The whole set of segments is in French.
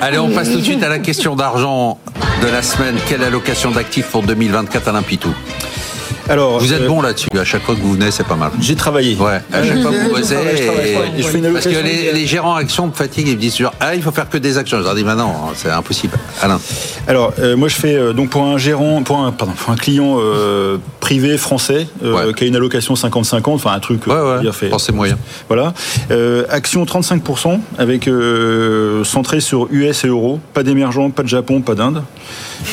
Allez, on passe tout de suite à la question d'argent de la semaine. Quelle allocation d'actifs pour 2024 Alain Pitou Alors, Vous êtes euh, bon là-dessus. À chaque fois que vous venez, c'est pas mal. J'ai travaillé. Ouais, à chaque fois que vous bossez. Je travaille, je travaille. et- Je fais une Parce que les, les gérants actions me fatiguent. Ils me disent toujours Ah, il faut faire que des actions. Je leur dis Bah non, c'est impossible. Alain. Alors, euh, moi, je fais euh, donc pour un gérant, pour un, pardon, pour un client euh, privé français euh, Ouais. qui a une allocation 50-50, enfin un truc. euh, Ouais, dire, fait- Pensez moyen. Voilà. Euh, action 35% avec euh, centré sur US et euros. Pas d'émergents, pas de Japon, pas d'Inde.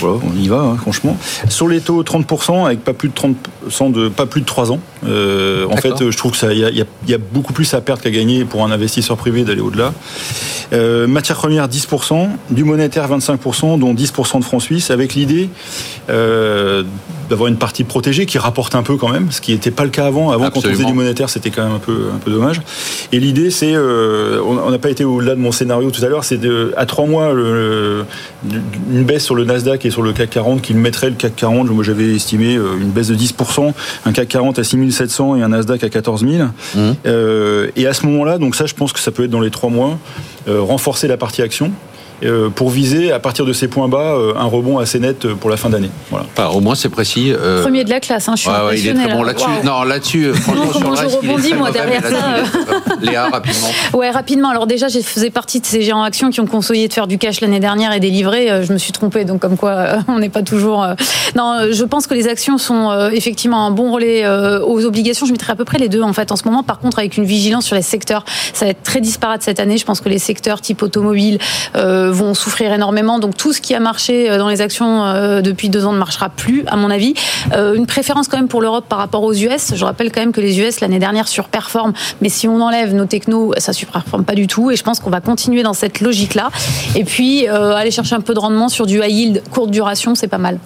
Voilà, on y va, hein, franchement. Sur les taux, 30% avec pas plus de 30% de pas plus de 3 ans. Euh, en fait, je trouve que ça, il y, y y a beaucoup plus à perdre qu'à gagner pour un investisseur privé d'aller au-delà. Euh, matières premières 10%, du monétaire 25%, dont 10% de francs suisses, avec l'idée euh, d'avoir une partie protégée qui rapporte un peu quand même, ce qui n'était pas le cas avant. Avant, quand on faisait du monétaire, c'était quand même un peu, un peu dommage. Et l'idée, c'est, euh, on n'a pas été au-delà de mon scénario tout à l'heure, c'est à trois mois, le- une baisse sur le Nasdaq et sur le CAC 40 qui mettrait le CAC 40. Moi, j'avais estimé une baisse de 10%, un CAC 40 à 6700 et un Nasdaq à 14 000. Euh, et à ce moment-là, donc ça, je pense que ça peut être dans les trois mois, renforcer la partie action. Euh, pour viser à partir de ces points bas euh, un rebond assez net pour la fin d'année. Voilà. Enfin, au moins, c'est précis. euh, Premier de la classe, hein, je suis Ouais, ouais, il est très bon là. là-dessus. Waouh. Non, là-dessus, euh, franchement, sur comment je rebondis, moi, derrière ça, Léa, rapidement. Ouais, rapidement. Alors déjà, je faisais partie de ces géants actions qui ont conseillé de faire du cash l'année dernière et des livrets. Euh, Je me suis trompée, donc comme quoi euh, on n'est pas toujours. euh, Non, euh, je pense que les actions sont euh, effectivement un bon relais euh, aux obligations. Je mettrais à peu près les deux en fait en ce moment. Par contre, avec une vigilance sur les secteurs, ça va être très disparate cette année. Je pense que les secteurs type automobile euh, vont souffrir énormément. Donc tout ce qui a marché euh, dans les actions euh, depuis deux ans ne marchera plus, à mon avis. Euh, une préférence quand même pour l'Europe par rapport aux US. Je rappelle quand même que les US l'année dernière surperforment, mais si on enlève nos technos, ça surperforme pas du tout. Et je pense qu'on va continuer dans cette logique-là. Et puis euh, aller chercher un peu de rendement sur du high yield courte duration, c'est pas mal.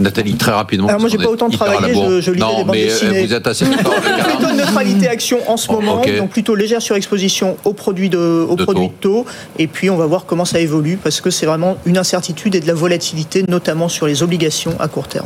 Nathalie, très rapidement. Alors moi, j'ai pas autant travaillé, je- je lisais Non, des bandes mais euh, dessinées. vous êtes assez Plutôt une neutralité action en ce Oh, moment, donc plutôt légère surexposition aux produits de, aux De produits de taux. Et puis on va voir comment ça évolue parce que c'est vraiment une incertitude et de la volatilité, notamment sur les obligations à court terme.